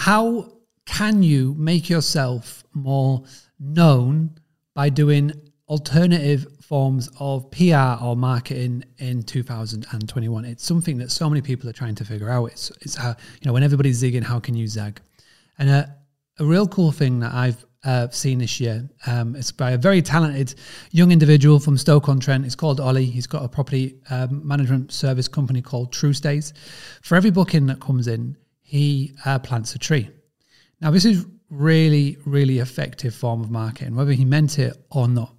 how can you make yourself more known by doing alternative forms of PR or marketing in 2021? It's something that so many people are trying to figure out. It's, it's how, you know, when everybody's zigging, how can you zag? And a, a real cool thing that I've uh, seen this year. Um, by a very talented young individual from Stoke on Trent. It's called Ollie. He's got a property um, management service company called True Stays. For every booking that comes in, he uh, plants a tree. Now, this is really, really effective form of marketing, whether he meant it or not.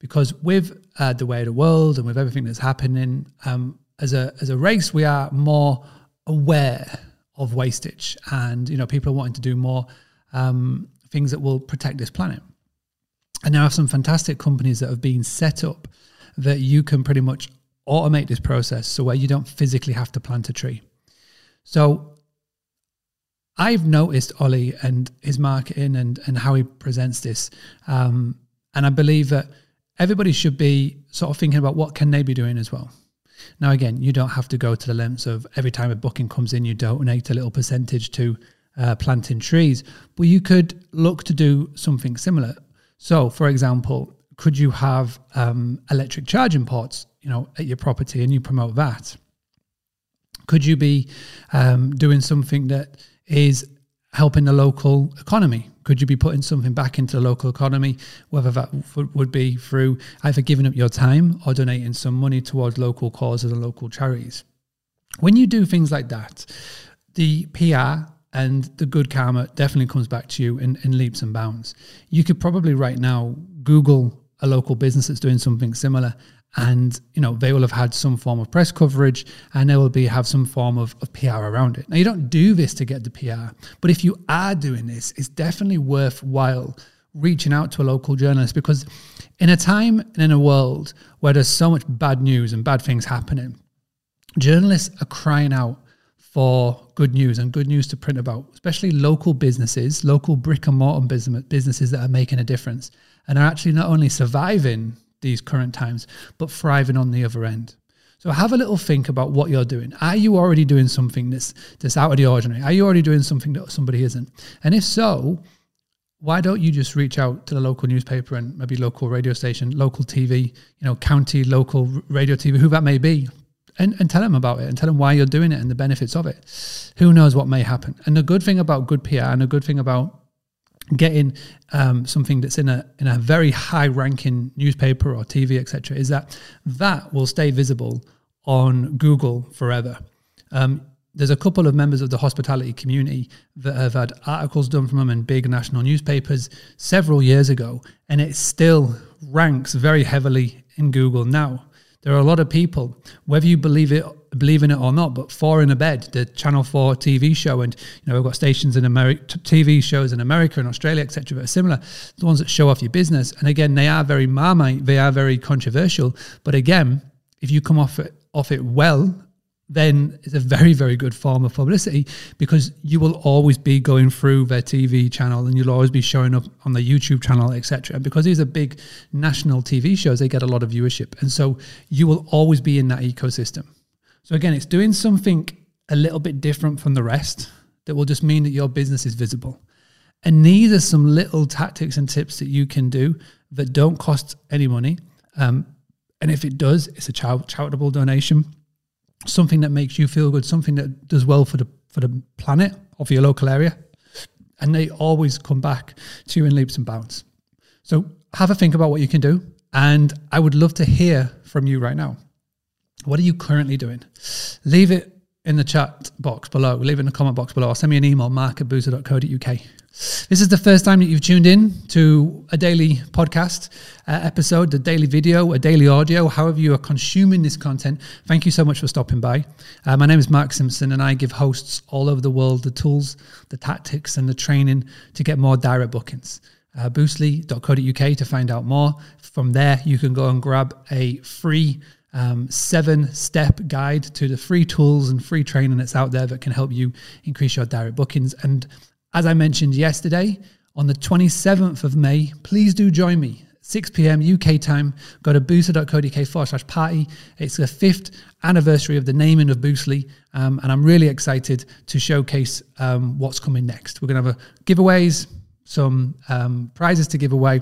Because with uh, the way of the world and with everything that's happening, um, as a as a race, we are more aware of wastage, and you know people are wanting to do more um, things that will protect this planet. And there are some fantastic companies that have been set up that you can pretty much automate this process, so where you don't physically have to plant a tree. So I've noticed Ollie and his marketing and, and how he presents this. Um, and I believe that everybody should be sort of thinking about what can they be doing as well. Now, again, you don't have to go to the lengths of every time a booking comes in, you donate a little percentage to uh, planting trees, but you could look to do something similar. So, for example, could you have um, electric charging ports, you know, at your property, and you promote that? Could you be um, doing something that is helping the local economy? Could you be putting something back into the local economy, whether that would be through either giving up your time or donating some money towards local causes and local charities? When you do things like that, the PR and the good karma definitely comes back to you in, in leaps and bounds. You could probably right now Google a local business that's doing something similar and you know they will have had some form of press coverage and they will be have some form of, of pr around it. Now you don't do this to get the pr but if you are doing this it's definitely worthwhile reaching out to a local journalist because in a time and in a world where there's so much bad news and bad things happening journalists are crying out for good news and good news to print about especially local businesses local brick and mortar businesses that are making a difference and are actually not only surviving these current times, but thriving on the other end. So have a little think about what you're doing. Are you already doing something that's that's out of the ordinary? Are you already doing something that somebody isn't? And if so, why don't you just reach out to the local newspaper and maybe local radio station, local TV, you know, county, local radio TV, who that may be, and, and tell them about it and tell them why you're doing it and the benefits of it. Who knows what may happen? And the good thing about good PR and the good thing about getting um, something that's in a in a very high ranking newspaper or TV, etc., is that that will stay visible on Google forever. Um, there's a couple of members of the hospitality community that have had articles done from them in big national newspapers several years ago, and it still ranks very heavily in Google now. There are a lot of people, whether you believe it believe in it or not, but Four in a Bed, the Channel Four TV show, and you know we've got stations in America, TV shows in America and Australia, etc. But similar, the ones that show off your business, and again, they are very marmite, they are very controversial. But again, if you come off it off it well then it's a very, very good form of publicity because you will always be going through their TV channel and you'll always be showing up on the YouTube channel, etc. And because these are big national TV shows, they get a lot of viewership. And so you will always be in that ecosystem. So again, it's doing something a little bit different from the rest that will just mean that your business is visible. And these are some little tactics and tips that you can do that don't cost any money. Um, and if it does, it's a charitable donation something that makes you feel good, something that does well for the for the planet or for your local area, and they always come back to you in leaps and bounds. So have a think about what you can do, and I would love to hear from you right now. What are you currently doing? Leave it in the chat box below. Leave it in the comment box below. Or send me an email, mark at boostly.co.uk. This is the first time that you've tuned in to a daily podcast uh, episode, a daily video, a daily audio, however you are consuming this content. Thank you so much for stopping by. Uh, my name is Mark Simpson, and I give hosts all over the world the tools, the tactics, and the training to get more direct bookings. Uh, boostly.co.uk to find out more. From there, you can go and grab a free um, seven step guide to the free tools and free training that's out there that can help you increase your direct bookings. And as I mentioned yesterday, on the 27th of May, please do join me 6 p.m. UK time. Go to boostly.co.uk forward slash party. It's the fifth anniversary of the naming of Boostly, um, and I'm really excited to showcase um, what's coming next. We're going to have a giveaways, some um, prizes to give away.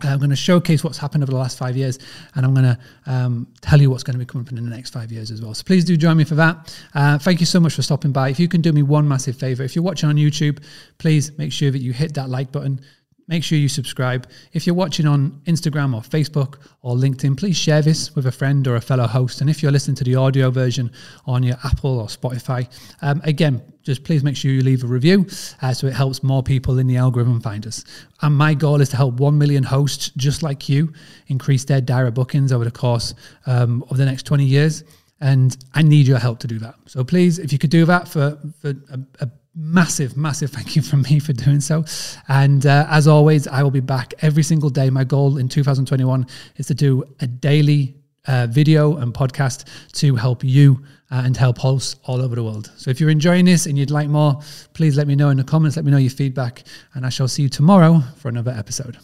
I'm going to showcase what's happened over the last five years, and I'm going to um, tell you what's going to be coming up in the next five years as well. So please do join me for that. Uh, thank you so much for stopping by. If you can do me one massive favor, if you're watching on YouTube, please make sure that you hit that like button make sure you subscribe. If you're watching on Instagram or Facebook or LinkedIn, please share this with a friend or a fellow host. And if you're listening to the audio version on your Apple or Spotify, um, again, just please make sure you leave a review uh, so it helps more people in the algorithm find us. And my goal is to help 1 million hosts just like you increase their direct bookings over the course um, of the next 20 years. And I need your help to do that. So please, if you could do that for, for a, a massive, massive thank you from me for doing so. And uh, as always, I will be back every single day. My goal in 2021 is to do a daily uh, video and podcast to help you uh, and help hosts all over the world. So if you're enjoying this and you'd like more, please let me know in the comments. Let me know your feedback, and I shall see you tomorrow for another episode.